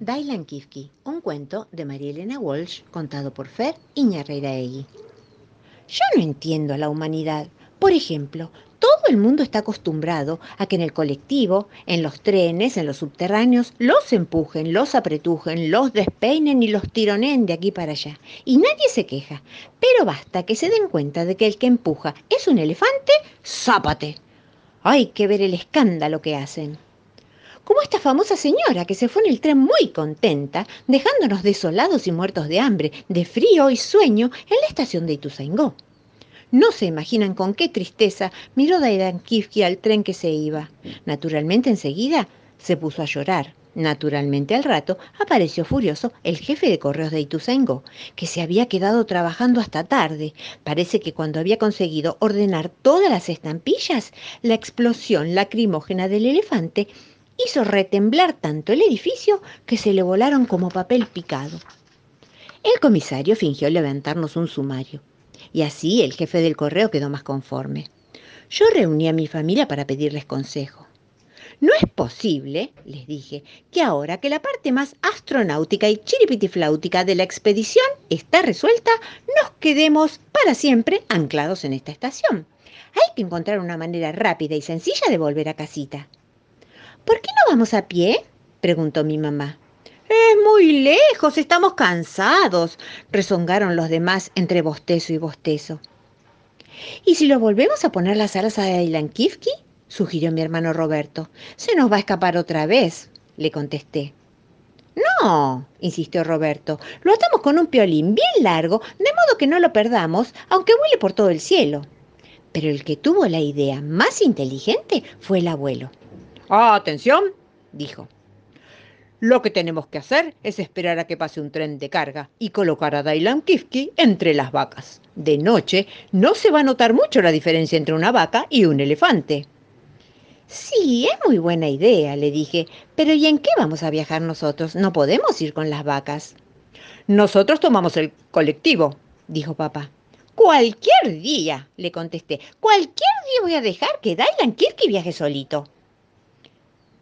Dailan Kifki, un cuento de María Elena Walsh contado por Fer Iñarreiraegui. Yo no entiendo a la humanidad. Por ejemplo, todo el mundo está acostumbrado a que en el colectivo, en los trenes, en los subterráneos, los empujen, los apretujen, los despeinen y los tironeen de aquí para allá. Y nadie se queja. Pero basta que se den cuenta de que el que empuja es un elefante, ¡zápate! Hay que ver el escándalo que hacen como esta famosa señora que se fue en el tren muy contenta, dejándonos desolados y muertos de hambre, de frío y sueño en la estación de Ituzaingó. No se imaginan con qué tristeza miró Daidan Kifki al tren que se iba. Naturalmente enseguida se puso a llorar. Naturalmente al rato apareció furioso el jefe de correos de Ituzaingó, que se había quedado trabajando hasta tarde. Parece que cuando había conseguido ordenar todas las estampillas, la explosión lacrimógena del elefante hizo retemblar tanto el edificio que se le volaron como papel picado. El comisario fingió levantarnos un sumario, y así el jefe del correo quedó más conforme. Yo reuní a mi familia para pedirles consejo. No es posible, les dije, que ahora que la parte más astronáutica y chiripitifláutica de la expedición está resuelta, nos quedemos para siempre anclados en esta estación. Hay que encontrar una manera rápida y sencilla de volver a casita. ¿Por qué no vamos a pie? preguntó mi mamá. Es muy lejos, estamos cansados, rezongaron los demás entre bostezo y bostezo. ¿Y si lo volvemos a poner las alas a Ailan Kifki? sugirió mi hermano Roberto. Se nos va a escapar otra vez, le contesté. No, insistió Roberto, lo atamos con un piolín bien largo, de modo que no lo perdamos, aunque vuele por todo el cielo. Pero el que tuvo la idea más inteligente fue el abuelo. Atención, dijo. Lo que tenemos que hacer es esperar a que pase un tren de carga y colocar a Dailan Kifki entre las vacas. De noche no se va a notar mucho la diferencia entre una vaca y un elefante. Sí, es muy buena idea, le dije, pero ¿y en qué vamos a viajar nosotros? No podemos ir con las vacas. Nosotros tomamos el colectivo, dijo papá. Cualquier día, le contesté, cualquier día voy a dejar que Dailan Kifki viaje solito.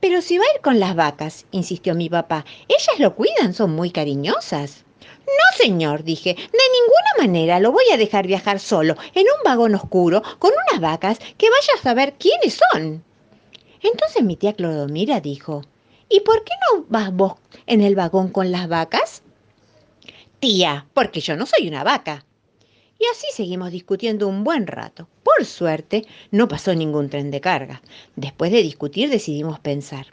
Pero si va a ir con las vacas, insistió mi papá, ellas lo cuidan, son muy cariñosas. No, señor, dije, de ninguna manera lo voy a dejar viajar solo, en un vagón oscuro, con unas vacas que vaya a saber quiénes son. Entonces mi tía Clodomira dijo, ¿y por qué no vas vos en el vagón con las vacas? Tía, porque yo no soy una vaca. Y así seguimos discutiendo un buen rato. Por suerte, no pasó ningún tren de carga. Después de discutir decidimos pensar.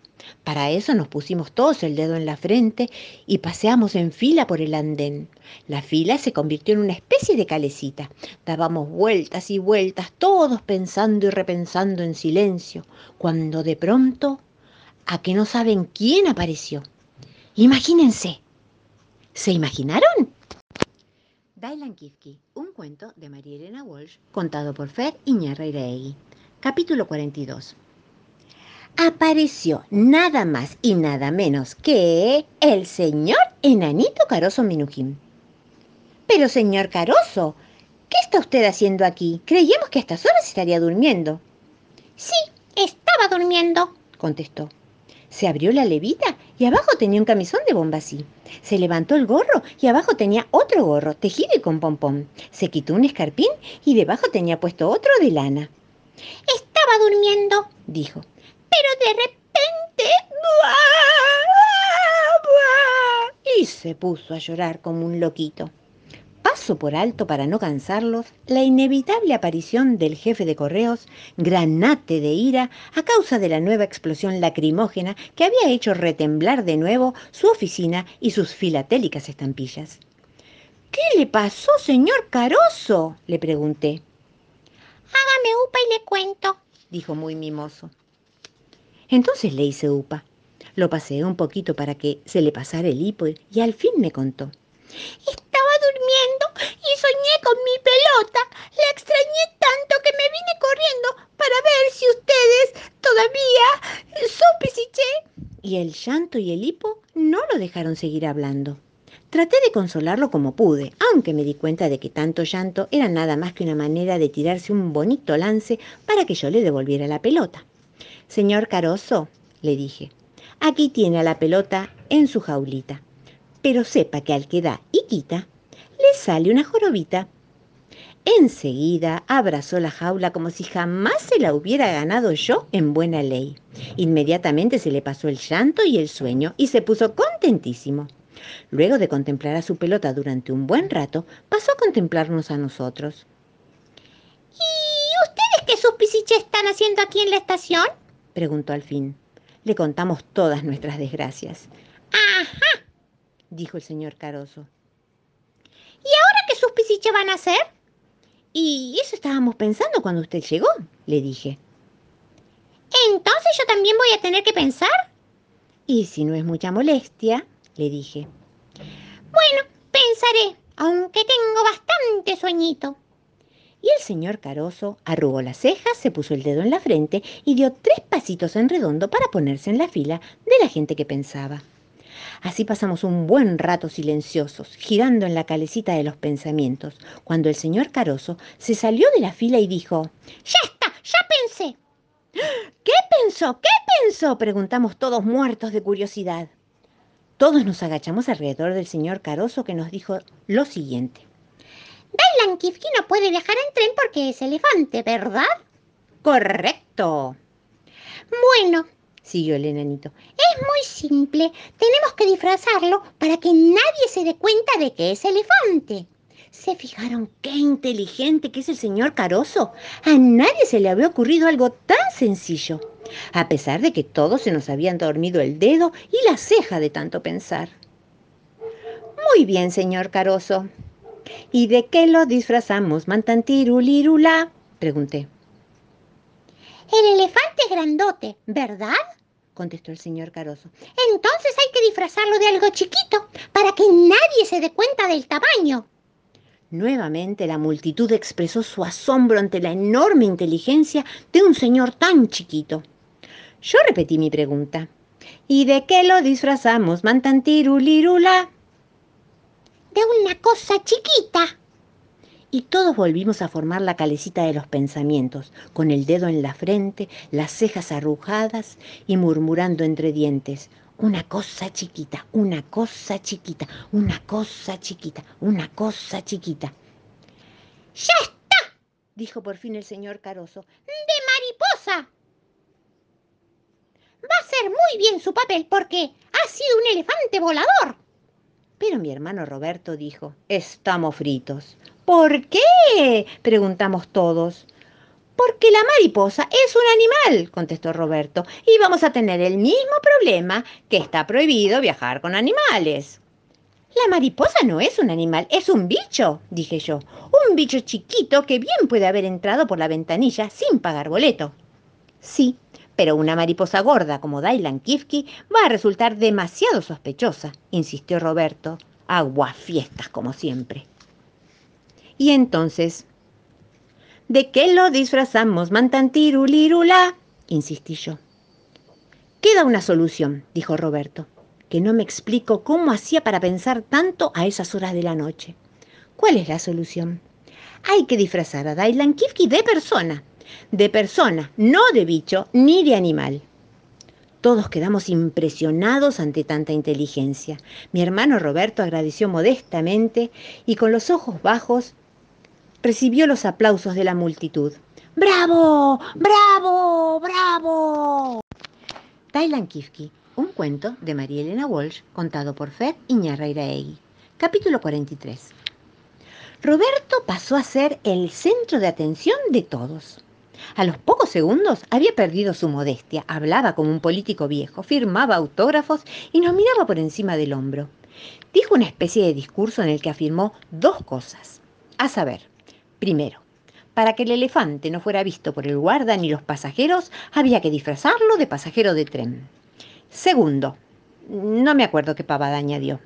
Para eso nos pusimos todos el dedo en la frente y paseamos en fila por el andén. La fila se convirtió en una especie de calecita. Dábamos vueltas y vueltas, todos pensando y repensando en silencio, cuando de pronto, a que no saben quién apareció. Imagínense. ¿Se imaginaron? Dailan Kifki, un cuento de María Elena Walsh, contado por Fer Iñarreiraegui. Capítulo 42. Apareció nada más y nada menos que el señor Enanito Caroso Minujín. Pero señor Caroso, ¿qué está usted haciendo aquí? Creíamos que a estas horas estaría durmiendo. Sí, estaba durmiendo, contestó. Se abrió la levita y abajo tenía un camisón de bombasí. Se levantó el gorro y abajo tenía otro gorro, tejido y con pompón. Se quitó un escarpín y debajo tenía puesto otro de lana. Estaba durmiendo, dijo. Pero de repente... Y se puso a llorar como un loquito por alto para no cansarlos la inevitable aparición del jefe de correos, granate de ira a causa de la nueva explosión lacrimógena que había hecho retemblar de nuevo su oficina y sus filatélicas estampillas. ¿Qué le pasó, señor Caroso? le pregunté. Hágame upa y le cuento, dijo muy mimoso. Entonces le hice upa. Lo paseé un poquito para que se le pasara el hipo y al fin me contó. Y soñé con mi pelota. La extrañé tanto que me vine corriendo para ver si ustedes todavía son pisiché. Y el llanto y el hipo no lo dejaron seguir hablando. Traté de consolarlo como pude, aunque me di cuenta de que tanto llanto era nada más que una manera de tirarse un bonito lance para que yo le devolviera la pelota. Señor Caroso, le dije, aquí tiene a la pelota en su jaulita. Pero sepa que al que da y quita, le sale una jorobita. Enseguida abrazó la jaula como si jamás se la hubiera ganado yo en buena ley. Inmediatamente se le pasó el llanto y el sueño y se puso contentísimo. Luego de contemplar a su pelota durante un buen rato, pasó a contemplarnos a nosotros. ¿Y ustedes qué suspiciche están haciendo aquí en la estación? preguntó al fin. Le contamos todas nuestras desgracias. Ajá, dijo el señor Caroso. ¿Y ahora qué suspiciche van a hacer? Y eso estábamos pensando cuando usted llegó, le dije. Entonces yo también voy a tener que pensar. Y si no es mucha molestia, le dije. Bueno, pensaré, aunque tengo bastante sueñito. Y el señor Caroso arrugó las cejas, se puso el dedo en la frente y dio tres pasitos en redondo para ponerse en la fila de la gente que pensaba. Así pasamos un buen rato silenciosos, girando en la calecita de los pensamientos, cuando el señor Caroso se salió de la fila y dijo, Ya está, ya pensé. ¿Qué pensó? ¿Qué pensó? preguntamos todos muertos de curiosidad. Todos nos agachamos alrededor del señor Caroso que nos dijo lo siguiente. Dailan Kifki no puede viajar en tren porque es elefante, ¿verdad? Correcto. Bueno, siguió el enanito. Es muy simple. Tenemos que disfrazarlo para que nadie se dé cuenta de que es elefante. ¿Se fijaron qué inteligente que es el señor Caroso? A nadie se le había ocurrido algo tan sencillo, a pesar de que todos se nos habían dormido el dedo y la ceja de tanto pensar. Muy bien, señor Caroso. ¿Y de qué lo disfrazamos, mantantirulirula? pregunté. El elefante es grandote, ¿verdad? Contestó el señor Caroso. Entonces hay que disfrazarlo de algo chiquito para que nadie se dé cuenta del tamaño. Nuevamente la multitud expresó su asombro ante la enorme inteligencia de un señor tan chiquito. Yo repetí mi pregunta. ¿Y de qué lo disfrazamos, mantantirulirula? De una cosa chiquita. Y todos volvimos a formar la calecita de los pensamientos, con el dedo en la frente, las cejas arrugadas y murmurando entre dientes. Una cosa chiquita, una cosa chiquita, una cosa chiquita, una cosa chiquita. ¡Ya está! dijo por fin el señor Caroso. ¡De mariposa! Va a ser muy bien su papel porque ha sido un elefante volador. Pero mi hermano Roberto dijo, estamos fritos. ¿Por qué? preguntamos todos. Porque la mariposa es un animal, contestó Roberto, y vamos a tener el mismo problema que está prohibido viajar con animales. La mariposa no es un animal, es un bicho, dije yo. Un bicho chiquito que bien puede haber entrado por la ventanilla sin pagar boleto. Sí, pero una mariposa gorda como Dailan Kifki va a resultar demasiado sospechosa, insistió Roberto. Aguafiestas como siempre. Y entonces, ¿De qué lo disfrazamos, mantantirulirula? insistí yo. Queda una solución, dijo Roberto, que no me explico cómo hacía para pensar tanto a esas horas de la noche. ¿Cuál es la solución? Hay que disfrazar a Dailan Kifki de persona. De persona, no de bicho ni de animal. Todos quedamos impresionados ante tanta inteligencia. Mi hermano Roberto agradeció modestamente y con los ojos bajos recibió los aplausos de la multitud. ¡Bravo! ¡Bravo! ¡Bravo! Thailand Kifki, un cuento de María Elena Walsh, contado por Fer Iñarreiraegui. Capítulo 43. Roberto pasó a ser el centro de atención de todos. A los pocos segundos había perdido su modestia, hablaba como un político viejo, firmaba autógrafos y nos miraba por encima del hombro. Dijo una especie de discurso en el que afirmó dos cosas. A saber, Primero, para que el elefante no fuera visto por el guarda ni los pasajeros, había que disfrazarlo de pasajero de tren. Segundo, no me acuerdo qué pavada añadió.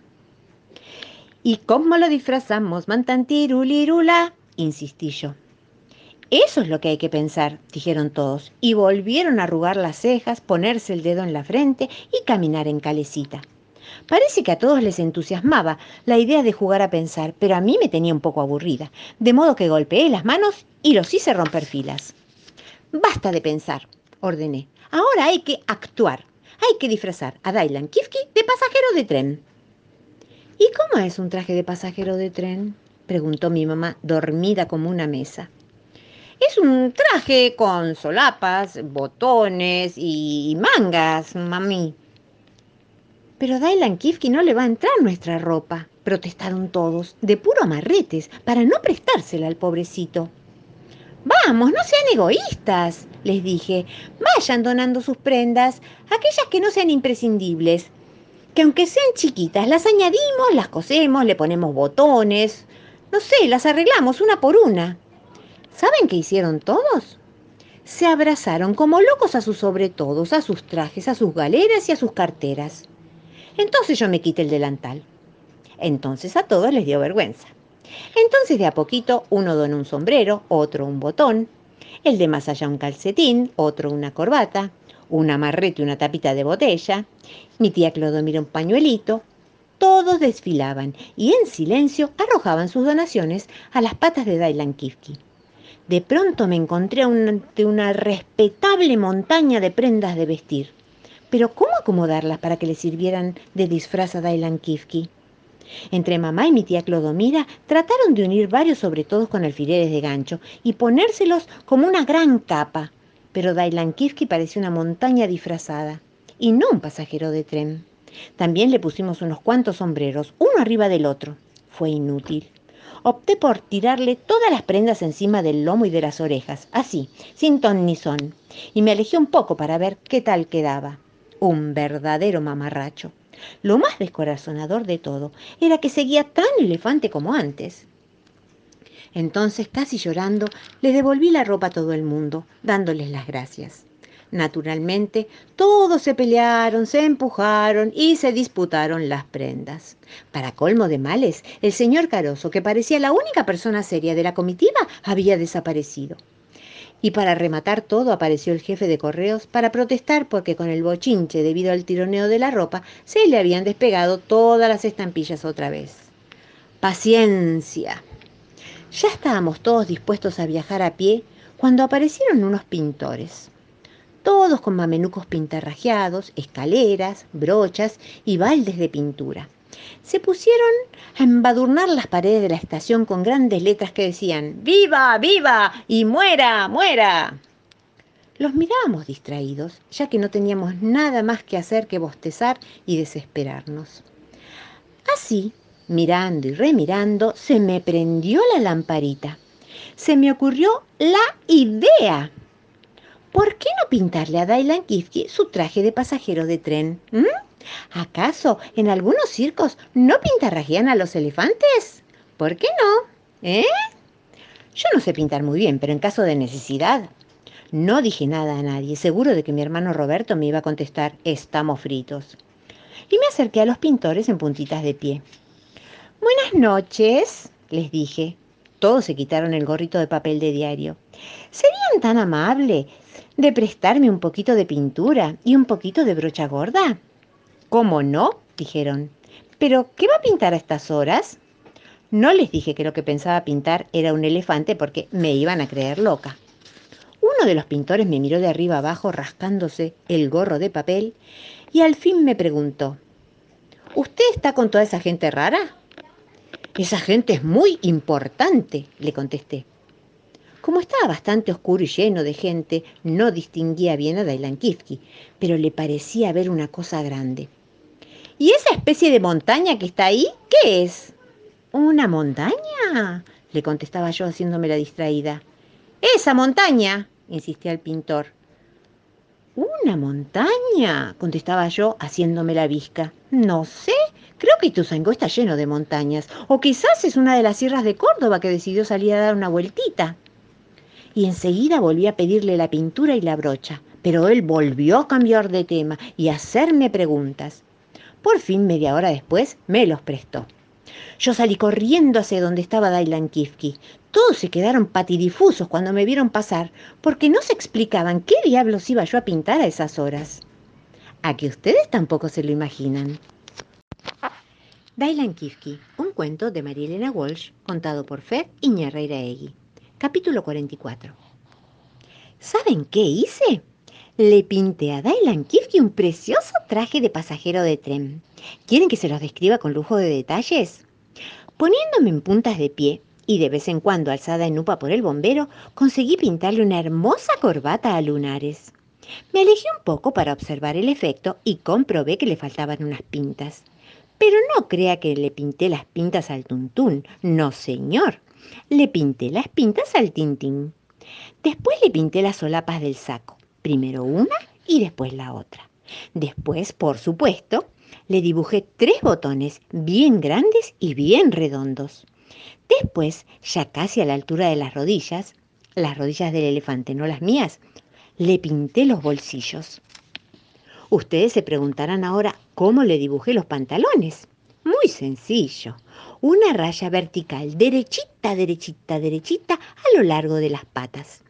¿Y cómo lo disfrazamos, mantantirulirula? insistí yo. Eso es lo que hay que pensar, dijeron todos, y volvieron a arrugar las cejas, ponerse el dedo en la frente y caminar en calecita. Parece que a todos les entusiasmaba la idea de jugar a pensar, pero a mí me tenía un poco aburrida, de modo que golpeé las manos y los hice romper filas. Basta de pensar, ordené. Ahora hay que actuar. Hay que disfrazar a Dylan Kifke de pasajero de tren. ¿Y cómo es un traje de pasajero de tren? preguntó mi mamá, dormida como una mesa. Es un traje con solapas, botones y mangas, mami. Pero Dylan Kifke no le va a entrar nuestra ropa, protestaron todos, de puro amarretes, para no prestársela al pobrecito. Vamos, no sean egoístas, les dije. Vayan donando sus prendas, aquellas que no sean imprescindibles. Que aunque sean chiquitas, las añadimos, las cosemos, le ponemos botones. No sé, las arreglamos una por una. ¿Saben qué hicieron todos? Se abrazaron como locos a sus sobretodos, a sus trajes, a sus galeras y a sus carteras. Entonces yo me quité el delantal. Entonces a todos les dio vergüenza. Entonces de a poquito uno donó un sombrero, otro un botón, el de más allá un calcetín, otro una corbata, un amarrete y una tapita de botella, mi tía Clodomira un pañuelito. Todos desfilaban y en silencio arrojaban sus donaciones a las patas de Dylan Kifke. De pronto me encontré ante una respetable montaña de prendas de vestir. Pero ¿cómo acomodarlas para que le sirvieran de disfraz a Dylan Kifke? Entre mamá y mi tía Clodomira trataron de unir varios sobretodos con alfileres de gancho y ponérselos como una gran capa. Pero Dailan Kifke parecía una montaña disfrazada y no un pasajero de tren. También le pusimos unos cuantos sombreros, uno arriba del otro. Fue inútil. Opté por tirarle todas las prendas encima del lomo y de las orejas, así, sin ton ni son, y me alejé un poco para ver qué tal quedaba. Un verdadero mamarracho. Lo más descorazonador de todo era que seguía tan elefante como antes. Entonces, casi llorando, le devolví la ropa a todo el mundo, dándoles las gracias. Naturalmente, todos se pelearon, se empujaron y se disputaron las prendas. Para colmo de males, el señor Caroso, que parecía la única persona seria de la comitiva, había desaparecido. Y para rematar todo apareció el jefe de correos para protestar porque con el bochinche debido al tironeo de la ropa se le habían despegado todas las estampillas otra vez. Paciencia. Ya estábamos todos dispuestos a viajar a pie cuando aparecieron unos pintores. Todos con mamenucos pintarrajeados, escaleras, brochas y baldes de pintura se pusieron a embadurnar las paredes de la estación con grandes letras que decían ¡Viva, viva! y muera, muera. Los mirábamos distraídos, ya que no teníamos nada más que hacer que bostezar y desesperarnos. Así, mirando y remirando, se me prendió la lamparita. Se me ocurrió la idea. ¿Por qué no pintarle a Dailan Kifke su traje de pasajero de tren? ¿Acaso en algunos circos no pintarrajean a los elefantes? ¿Por qué no? ¿Eh? Yo no sé pintar muy bien, pero en caso de necesidad. No dije nada a nadie, seguro de que mi hermano Roberto me iba a contestar, estamos fritos. Y me acerqué a los pintores en puntitas de pie. Buenas noches, les dije. Todos se quitaron el gorrito de papel de diario. ¿Serían tan amables de prestarme un poquito de pintura y un poquito de brocha gorda? ¿Cómo no? dijeron. ¿Pero qué va a pintar a estas horas? No les dije que lo que pensaba pintar era un elefante porque me iban a creer loca. Uno de los pintores me miró de arriba abajo rascándose el gorro de papel y al fin me preguntó, ¿Usted está con toda esa gente rara? Esa gente es muy importante, le contesté. Como estaba bastante oscuro y lleno de gente, no distinguía bien a Dailan pero le parecía ver una cosa grande. ¿Y esa especie de montaña que está ahí, qué es? ¿Una montaña? le contestaba yo haciéndome la distraída. Esa montaña, insistía el pintor. ¿Una montaña? contestaba yo haciéndome la visca. No sé, creo que Ituzaingó está lleno de montañas, o quizás es una de las sierras de Córdoba que decidió salir a dar una vueltita. Y enseguida volví a pedirle la pintura y la brocha, pero él volvió a cambiar de tema y a hacerme preguntas. Por fin, media hora después, me los prestó. Yo salí corriendo hacia donde estaba Dailan Kifke. Todos se quedaron patidifusos cuando me vieron pasar, porque no se explicaban qué diablos iba yo a pintar a esas horas. A que ustedes tampoco se lo imaginan. Dailan Kifke, un cuento de María Elena Walsh, contado por Fer Iñarreira Egui. Capítulo 44. ¿Saben qué hice? Le pinté a Dylan Kifke un precioso traje de pasajero de tren. ¿Quieren que se los describa con lujo de detalles? Poniéndome en puntas de pie y de vez en cuando alzada en upa por el bombero, conseguí pintarle una hermosa corbata a lunares. Me alejé un poco para observar el efecto y comprobé que le faltaban unas pintas. Pero no crea que le pinté las pintas al tuntún. No, señor. Le pinté las pintas al tintín. Después le pinté las solapas del saco. Primero una y después la otra. Después, por supuesto, le dibujé tres botones bien grandes y bien redondos. Después, ya casi a la altura de las rodillas, las rodillas del elefante, no las mías, le pinté los bolsillos. Ustedes se preguntarán ahora cómo le dibujé los pantalones. Muy sencillo. Una raya vertical, derechita, derechita, derechita, a lo largo de las patas.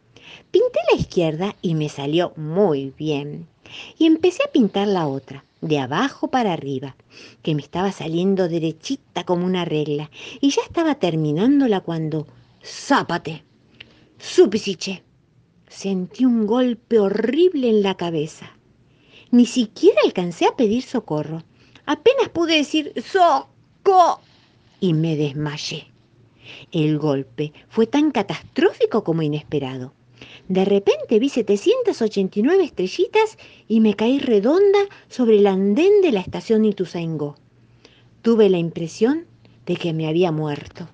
Pinté la izquierda y me salió muy bien. Y empecé a pintar la otra, de abajo para arriba, que me estaba saliendo derechita como una regla. Y ya estaba terminándola cuando... ¡Zápate! ¡Supisiche! Sentí un golpe horrible en la cabeza. Ni siquiera alcancé a pedir socorro. Apenas pude decir ¡Soco! y me desmayé. El golpe fue tan catastrófico como inesperado. De repente vi 789 estrellitas y me caí redonda sobre el andén de la estación Ituzaingó. Tuve la impresión de que me había muerto.